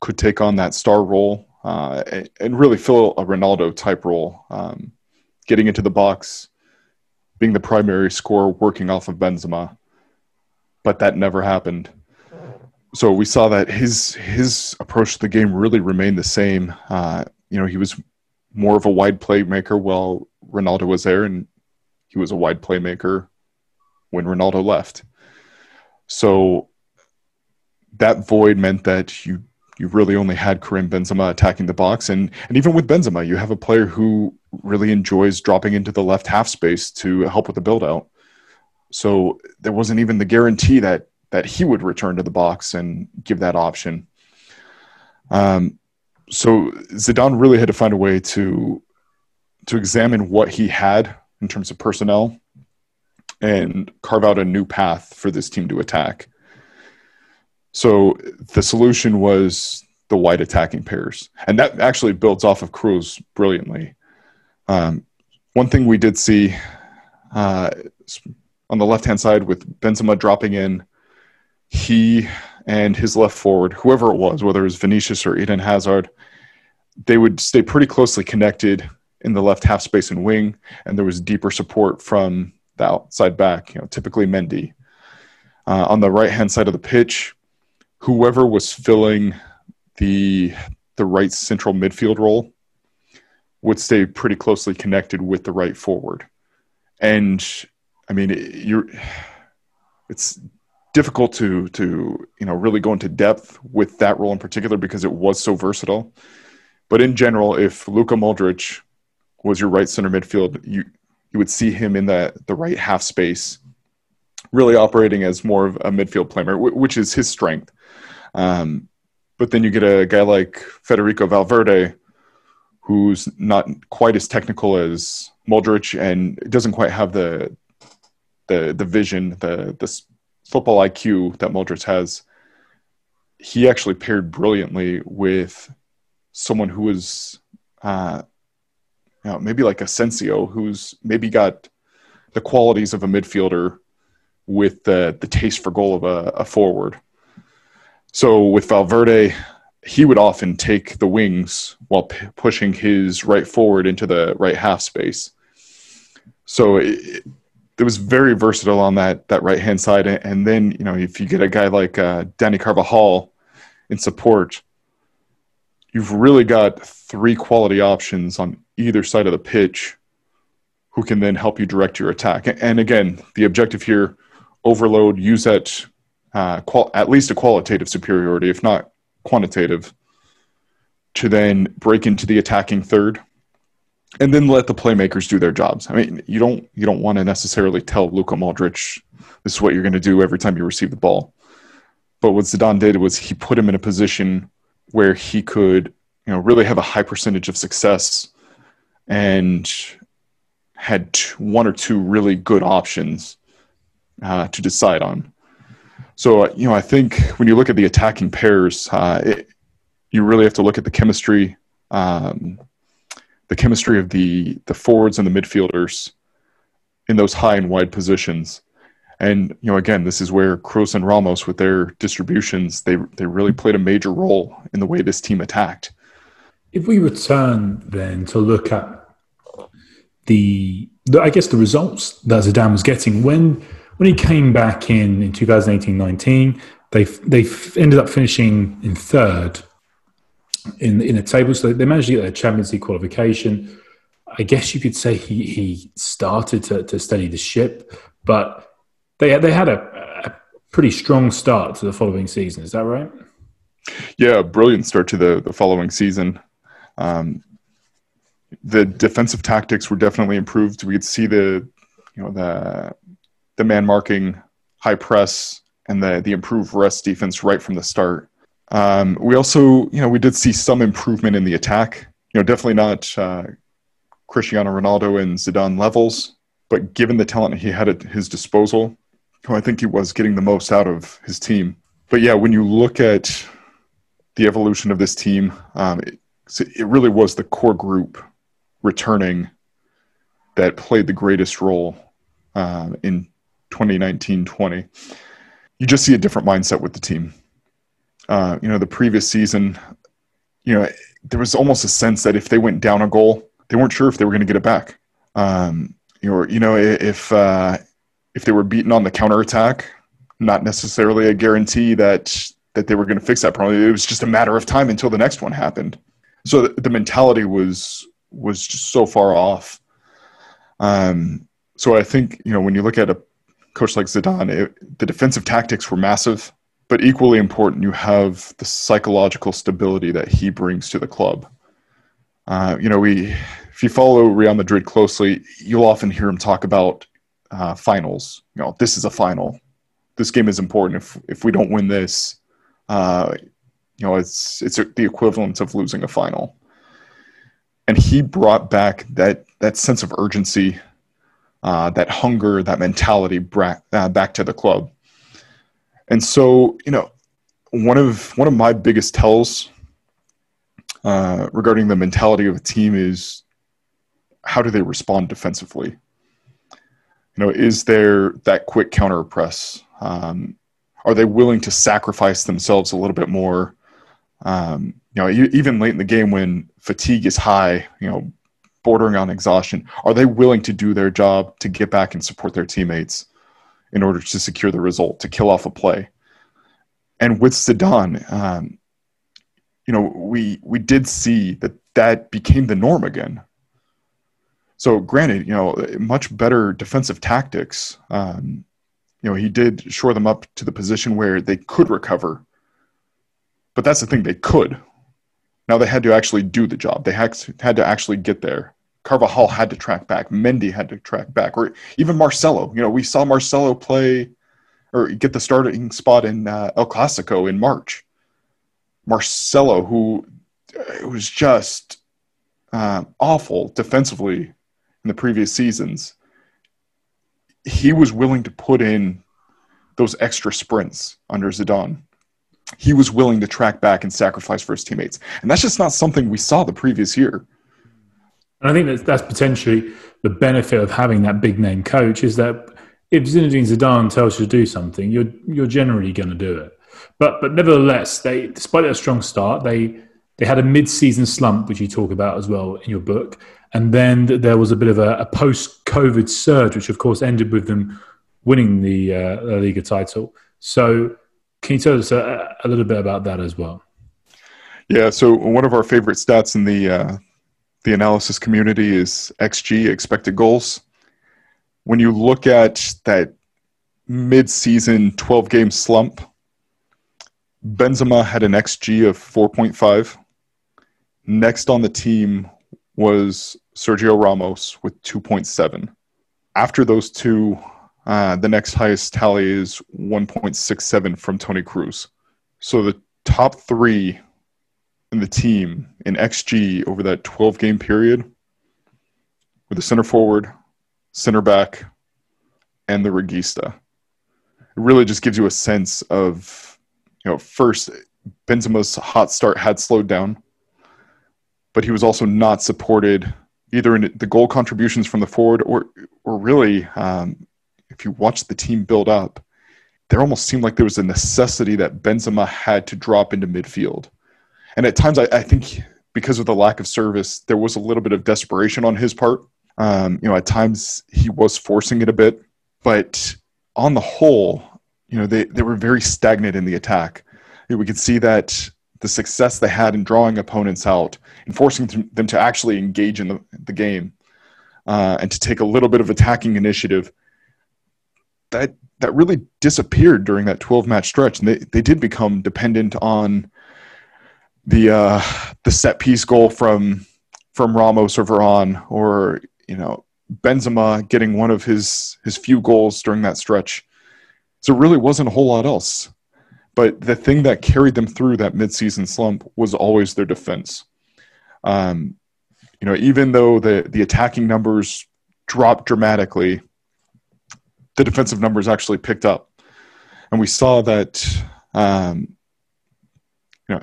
Speaker 2: could take on that star role uh, and really fill a Ronaldo type role, um, getting into the box, being the primary scorer, working off of Benzema. But that never happened. So we saw that his his approach to the game really remained the same. Uh, you know, he was more of a wide playmaker while Ronaldo was there, and he was a wide playmaker when Ronaldo left. So that void meant that you you really only had Karim Benzema attacking the box. And, and even with Benzema, you have a player who really enjoys dropping into the left half space to help with the build out. So there wasn't even the guarantee that, that he would return to the box and give that option. Um, so Zidane really had to find a way to, to examine what he had in terms of personnel and carve out a new path for this team to attack. So the solution was the wide attacking pairs, and that actually builds off of Kroos brilliantly. Um, one thing we did see uh, on the left hand side with Benzema dropping in, he and his left forward, whoever it was, whether it was Vinicius or Eden Hazard, they would stay pretty closely connected in the left half space and wing, and there was deeper support from the outside back, you know, typically Mendy. Uh, on the right hand side of the pitch, whoever was filling the the right central midfield role would stay pretty closely connected with the right forward. And I mean, you're it's difficult to to you know really go into depth with that role in particular because it was so versatile. But in general, if Luka Modric was your right center midfield, you you would see him in the the right half space, really operating as more of a midfield player, which is his strength. Um, but then you get a guy like Federico Valverde, who's not quite as technical as Modric and doesn't quite have the the the vision, the the football IQ that Modric has. He actually paired brilliantly with someone who was, uh, you know, maybe like Asensio, who's maybe got the qualities of a midfielder with the the taste for goal of a, a forward. So with Valverde, he would often take the wings while p- pushing his right forward into the right half space. So it, it was very versatile on that that right hand side. And then you know if you get a guy like uh, Dani Carvajal in support, you've really got three quality options on either side of the pitch who can then help you direct your attack. And again, the objective here: overload, use that uh, qual- at least a qualitative superiority, if not quantitative, to then break into the attacking third, and then let the playmakers do their jobs. I mean, you don't you don't want to necessarily tell Luka Modric this is what you're going to do every time you receive the ball. But what Zidane did was he put him in a position where he could, you know, really have a high percentage of success and had one or two really good options uh, to decide on. So, uh, you know, I think when you look at the attacking pairs, uh, it, you really have to look at the chemistry, um, the chemistry of the the forwards and the midfielders in those high and wide positions. And you know, again, this is where Kroos and Ramos, with their distributions, they they really played a major role in the way this team attacked.
Speaker 1: If we return then to look at the, the I guess the results that Zidane was getting when when he came back in in 2018-19, they they ended up finishing in third in in the table. So they managed to get their Champions League qualification. I guess you could say he he started to, to steady the ship, but they they had a, a pretty strong start to the following season. Is that right?
Speaker 2: Yeah, brilliant start to the the following season. Um, the defensive tactics were definitely improved. We could see the you know the the man marking, high press, and the the improved rest defense right from the start. Um, we also, you know, we did see some improvement in the attack. You know, definitely not uh, Cristiano Ronaldo and Zidane levels, but given the talent he had at his disposal, I think he was getting the most out of his team. But yeah, when you look at the evolution of this team, um, it, it really was the core group returning that played the greatest role um, in 2019-20 you just see a different mindset with the team uh, you know the previous season you know there was almost a sense that if they went down a goal they weren't sure if they were going to get it back. Um, you know you know if uh, if they were beaten on the counterattack not necessarily a guarantee that that they were going to fix that problem. It was just a matter of time until the next one happened. So the, the mentality was was just so far off. Um, so I think you know when you look at a coach like Zidane, it, the defensive tactics were massive, but equally important, you have the psychological stability that he brings to the club. Uh, you know, we if you follow Real Madrid closely, you'll often hear him talk about uh, finals. You know, this is a final. This game is important. If if we don't win this, uh, you know, it's it's the equivalent of losing a final. And he brought back that that sense of urgency uh, that hunger, that mentality back, uh, back to the club. And so, you know, one of one of my biggest tells uh, regarding the mentality of a team is how do they respond defensively? You know, is there that quick counter press? Um, are they willing to sacrifice themselves a little bit more? Um, you know, even late in the game when fatigue is high, you know, bordering on exhaustion, are they willing to do their job to get back and support their teammates in order to secure the result, to kill off a play? And with Zidane, um, you know, we we did see that that became the norm again. So, granted, you know, much better defensive tactics. Um, you know, he did shore them up to the position where they could recover. But that's the thing; they could. Now they had to actually do the job. They had to actually get there. Carvajal had to track back. Mendy had to track back, or even Marcelo. You know, we saw Marcelo play or get the starting spot in uh, El Clasico in March. Marcelo, who uh, was just uh, awful defensively in the previous seasons, he was willing to put in those extra sprints under Zidane. He was willing to track back and sacrifice for his teammates. And that's just not something we saw the previous year.
Speaker 1: And I think that's, that's potentially the benefit of having that big name coach is that if Zinedine Zidane tells you to do something, you're you're generally going to do it. But but nevertheless, they despite their strong start, they they had a mid-season slump, which you talk about as well in your book, and then there was a bit of a, a post-COVID surge, which of course ended with them winning the uh, La Liga title. So, can you tell us a, a, little bit about that as well?
Speaker 2: Yeah. So one of our favorite stats in the uh, the analysis community is XG, expected goals when you look at that mid-season 12 game slump, Benzema had an XG of 4.5. Next on the team was Sergio Ramos with 2.7. After those two, uh, the next highest tally is 1.67 from Toni Kroos. So the top three the team in XG over that 12 game period with the center forward, center back, and the regista. It really just gives you a sense of, you know, first Benzema's hot start had slowed down, but he was also not supported either in the goal contributions from the forward or, or really, um, if you watch the team build up, there almost seemed like there was a necessity that Benzema had to drop into midfield. And at times, I, I think because of the lack of service, there was a little bit of desperation on his part um, you know, at times he was forcing it a bit, but on the whole, you know, they, they were very stagnant in the attack. We could see that the success they had in drawing opponents out and forcing them to actually engage in the, the game uh, and to take a little bit of attacking initiative, that that really disappeared during that 12 match stretch. And they, they did become dependent on the uh, the set piece goal from from Ramos or Varane or you know, Benzema getting one of his his few goals during that stretch. So it really wasn't a whole lot else. But the thing that carried them through that midseason slump was always their defense. Um, you know, even though the the attacking numbers dropped dramatically, the defensive numbers actually picked up, and we saw that. Um, you know,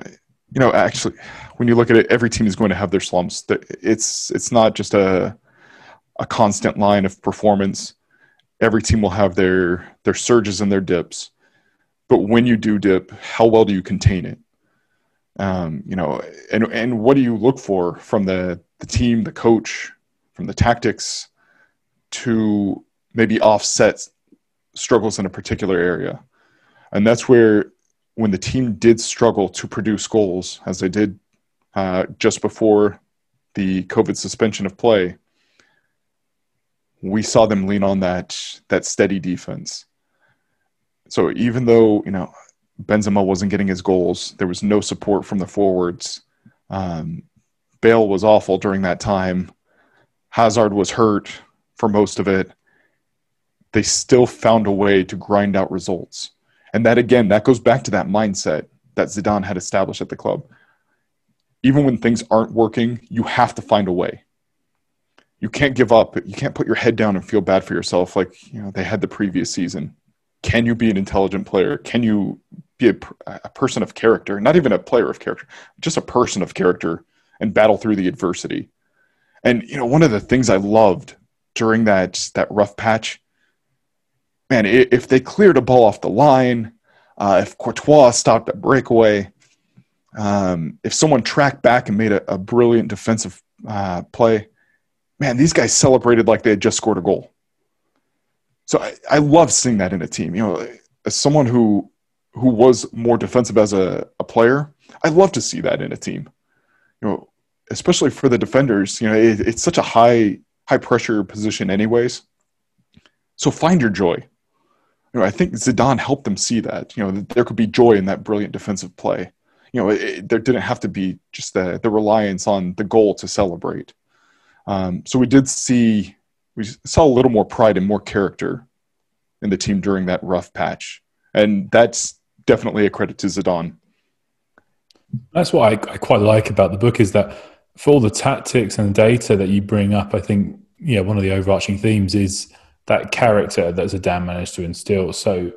Speaker 2: you know, actually, when you look at it, every team is going to have their slumps. It's it's not just a a constant line of performance. Every team will have their their surges and their dips, but when you do dip, how well do you contain it? Um, you know, and and what do you look for from the the team, the coach, from the tactics to maybe offset struggles in a particular area, and that's where when the team did struggle to produce goals, as they did uh, just before the COVID suspension of play, we saw them lean on that that steady defense. So even though you know Benzema wasn't getting his goals, there was no support from the forwards. Um, Bale was awful during that time. Hazard was hurt for most of it. They still found a way to grind out results, and that again, that goes back to that mindset that Zidane had established at the club. Even when things aren't working, you have to find a way you can't give up. You can't put your head down and feel bad for yourself like you know they had the previous season. Can you be an intelligent player? Can you be a, a person of character? Not even a player of character, just a person of character, and battle through the adversity. And you know, one of the things I loved during that that rough patch, man, if they cleared a ball off the line, uh, if Courtois stopped a breakaway, um, if someone tracked back and made a, a brilliant defensive uh, play, man, these guys celebrated like they had just scored a goal. So I, I love seeing that in a team. You know, as someone who who was more defensive as a, a player, I love to see that in a team. You know, especially for the defenders. You know, it, it's such a high high pressure position, anyways. So find your joy. You know, I think Zidane helped them see that. You know, there could be joy in that brilliant defensive play. You know, it, there didn't have to be just the the reliance on the goal to celebrate. Um, so we did see we saw a little more pride and more character in the team during that rough patch, and that's definitely a credit to Zidane.
Speaker 1: That's what I, I quite like about the book is that for all the tactics and data that you bring up, I think yeah, one of the overarching themes is that character that Zidane managed to instill. So,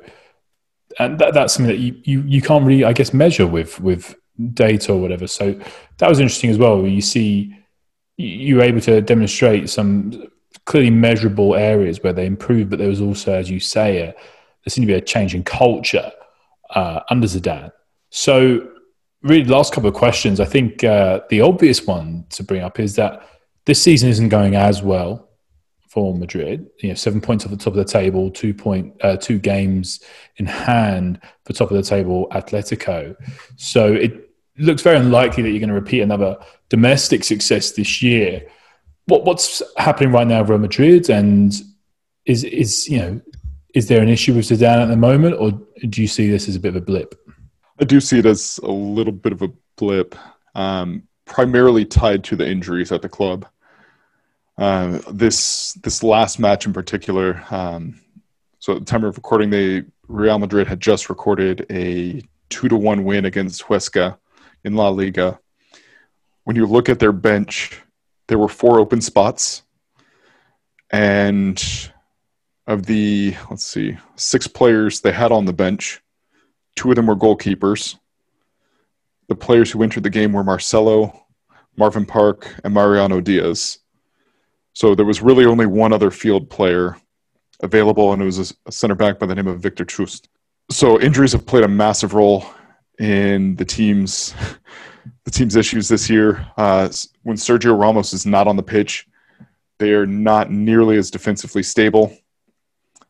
Speaker 1: and that, that's something that you, you you can't really, I guess, measure with with data or whatever. So that was interesting as well. You see, you were able to demonstrate some clearly measurable areas where they improved, but there was also, as you say, a, there seemed to be a change in culture uh, under Zidane. So, really, last couple of questions. I think uh, the obvious one to bring up is that this season isn't going as well for Madrid. You know, seven points off the top of the table, two point uh, two games in hand for top of the table Atletico. So it looks very unlikely that you're going to repeat another domestic success this year. What what's happening right now, with Real Madrid, and is is you know is there an issue with Zidane at the moment, or do you see this as a bit of a blip?
Speaker 2: I do see it as a little bit of a blip, um, primarily tied to the injuries at the club. Uh, this this last match in particular, um, so at the time of recording, they Real Madrid had just recorded a two to one win against Huesca in La Liga. When you look at their bench, there were four open spots. And of the, let's see, six players they had on the bench, two of them were goalkeepers. The players who entered the game were Marcelo, Marvin Park, and Mariano Diaz. So there was really only one other field player available, and it was a center back by the name of Victor Chust. So injuries have played a massive role in the team's [LAUGHS] the team's issues this year. Uh, when Sergio Ramos is not on the pitch, they are not nearly as defensively stable.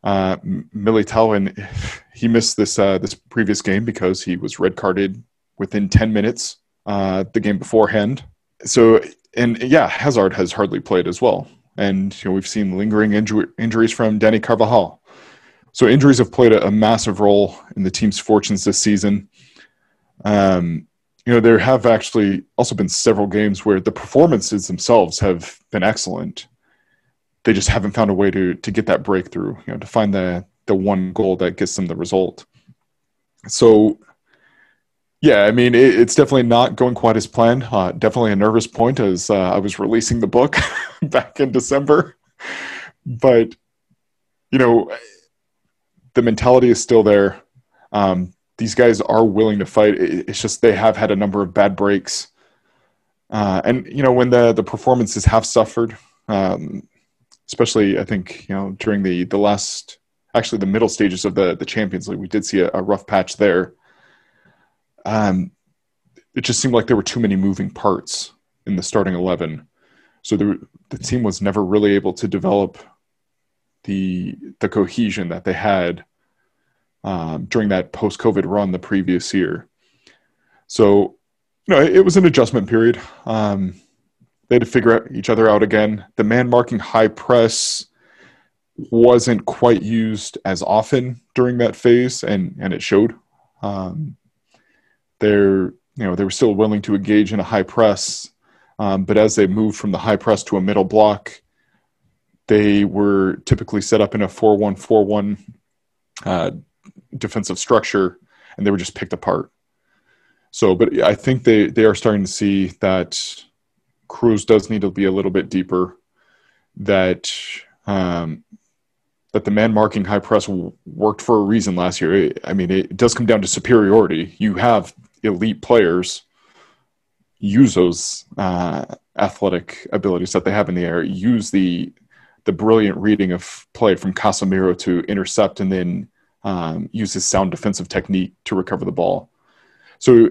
Speaker 2: Uh, Militao [SIGHS] he missed this uh, this previous game because he was red carded within ten minutes uh, the game beforehand. So and yeah, Hazard has hardly played as well, and you know we've seen lingering inju- injuries from Dani Carvajal. So injuries have played a, a massive role in the team's fortunes this season. Um, you know, there have actually also been several games where the performances themselves have been excellent. They just haven't found a way to to get that breakthrough, you know, to find the the one goal that gets them the result. So, yeah, I mean, it, it's definitely not going quite as planned. Uh, definitely a nervous point as uh, I was releasing the book [LAUGHS] back in December, but you know, the mentality is still there. Um, these guys are willing to fight. It's just they have had a number of bad breaks, uh, and you know when the the performances have suffered, um, especially I think you know during the the last actually the middle stages of the the Champions League, we did see a, a rough patch there. Um, it just seemed like there were too many moving parts in the starting eleven, so the the team was never really able to develop the the cohesion that they had um, during that post COVID run the previous year. So, you know, it, it was an adjustment period. Um, they had to figure out, each other out again. The man marking high press wasn't quite used as often during that phase, and and it showed. Um, they're you know they were still willing to engage in a high press, um, but as they moved from the high press to a middle block, they were typically set up in a four one four one uh, defensive structure, and they were just picked apart. So, but I think they they are starting to see that Kroos does need to be a little bit deeper. That um, that the man marking high press worked for a reason last year. I mean, it does come down to superiority. You have elite players use those uh, athletic abilities that they have in the air. Use the the brilliant reading of play from Casemiro to intercept and then um, use his sound defensive technique to recover the ball. So,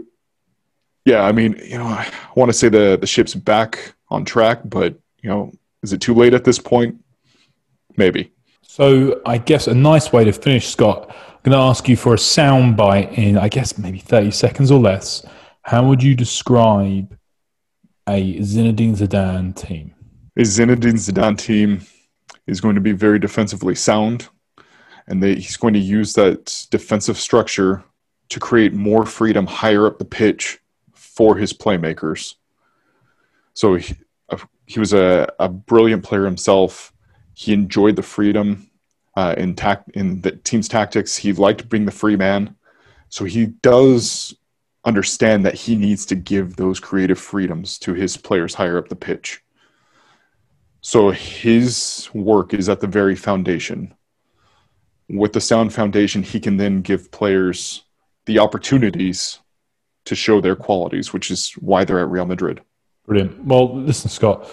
Speaker 2: yeah, I mean, you know, I want to say the the ship's back on track, but you know, is it too late at this point? Maybe.
Speaker 1: So, I guess a nice way to finish, Scott. I'm going to ask you for a sound bite in, I guess, maybe 30 seconds or less. How would you describe a Zinedine Zidane team?
Speaker 2: A Zinedine Zidane team is going to be very defensively sound and they, he's going to use that defensive structure to create more freedom higher up the pitch for his playmakers. So he, he was a, a brilliant player himself. He enjoyed the freedom uh, in, in the team's tactics. He liked being the free man. So he does understand that he needs to give those creative freedoms to his players higher up the pitch. So his work is at the very foundation. With the sound foundation, he can then give players the opportunities to show their qualities, which is why they're at Real Madrid.
Speaker 1: Brilliant. Well, listen, Scott,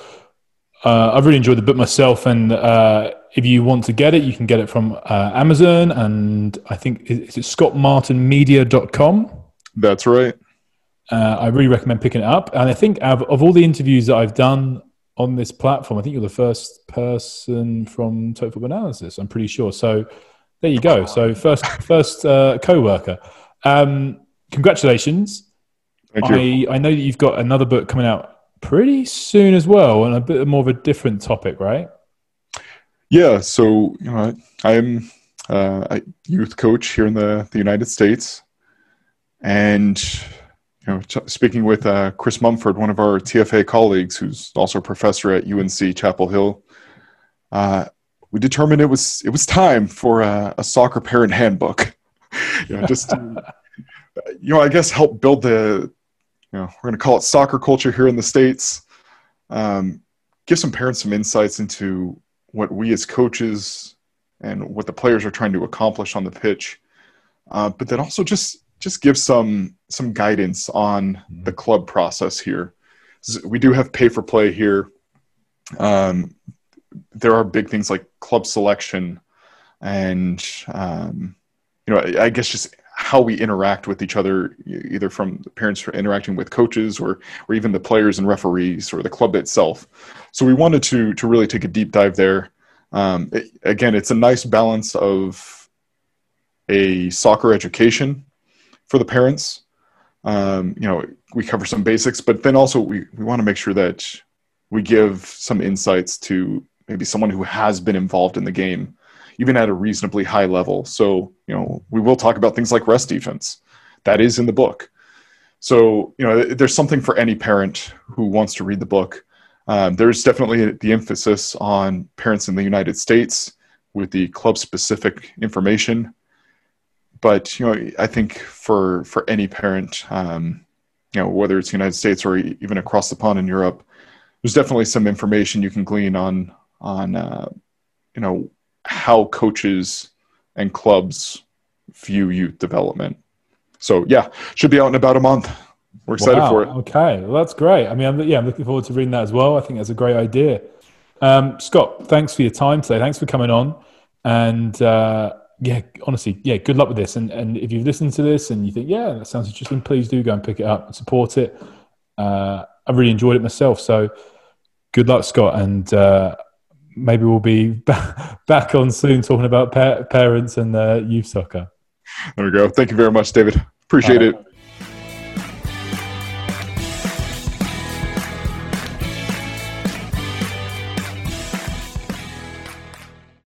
Speaker 1: uh, I've really enjoyed the book myself, and uh, if you want to get it, you can get it from uh, Amazon, and I think is it scottmartinmedia.com.
Speaker 2: That's right.
Speaker 1: Uh, I really recommend picking it up, and I think of, of all the interviews that I've done on this platform, I think you're the first person from Total Football Analysis. I'm pretty sure. So there you go. So first, [LAUGHS] first uh, co-worker. Um, congratulations.
Speaker 2: Thank you.
Speaker 1: I, I know that you've got another book coming out pretty soon as well, and a bit more of a different topic, right?
Speaker 2: Yeah. So you know, I am uh, a youth coach here in the the United States, and you know, t- speaking with uh, Chris Mumford, one of our TFA colleagues, who's also a professor at UNC Chapel Hill, uh, we determined it was it was time for a, a soccer parent handbook. [LAUGHS] you know, just to, [LAUGHS] you know, I guess help build the you know we're going to call it soccer culture here in the states. Um, give some parents some insights into what we as coaches and what the players are trying to accomplish on the pitch, uh, but then also just just give some some guidance on mm-hmm. the club process here. We do have pay for play here. Um, there are big things like club selection, and um, you know, I, I guess just how we interact with each other, either from parents interacting with coaches or or even the players and referees or the club itself. So we wanted to to really take a deep dive there. Um, it, again, it's a nice balance of a soccer education for the parents. Um, you know, we cover some basics, but then also we, we want to make sure that we give some insights to maybe someone who has been involved in the game, even at a reasonably high level. So, you know, we will talk about things like rest defense. That is in the book. So, you know, there's something for any parent who wants to read the book. Um, there's definitely the emphasis on parents in the United States with the club specific information but you know, I think for for any parent, um, you know, whether it's the United States or even across the pond in Europe, there's definitely some information you can glean on on uh, you know how coaches and clubs view youth development. So yeah, should be out in about a month. We're excited wow. for it.
Speaker 1: Okay, well, that's great. I mean, I'm, yeah, I'm looking forward to reading that as well. I think that's a great idea. Um, Scott, thanks for your time today. Thanks for coming on. And uh, yeah, honestly, yeah, good luck with this. And and if you've listened to this and you think, yeah, that sounds interesting, please do go and pick it up and support it. Uh, I really enjoyed it myself. So good luck, Scott, and uh, maybe we'll be [LAUGHS] back on soon talking about pa- parents and uh, youth soccer.
Speaker 2: There we go. Thank you very much, David. Appreciate it.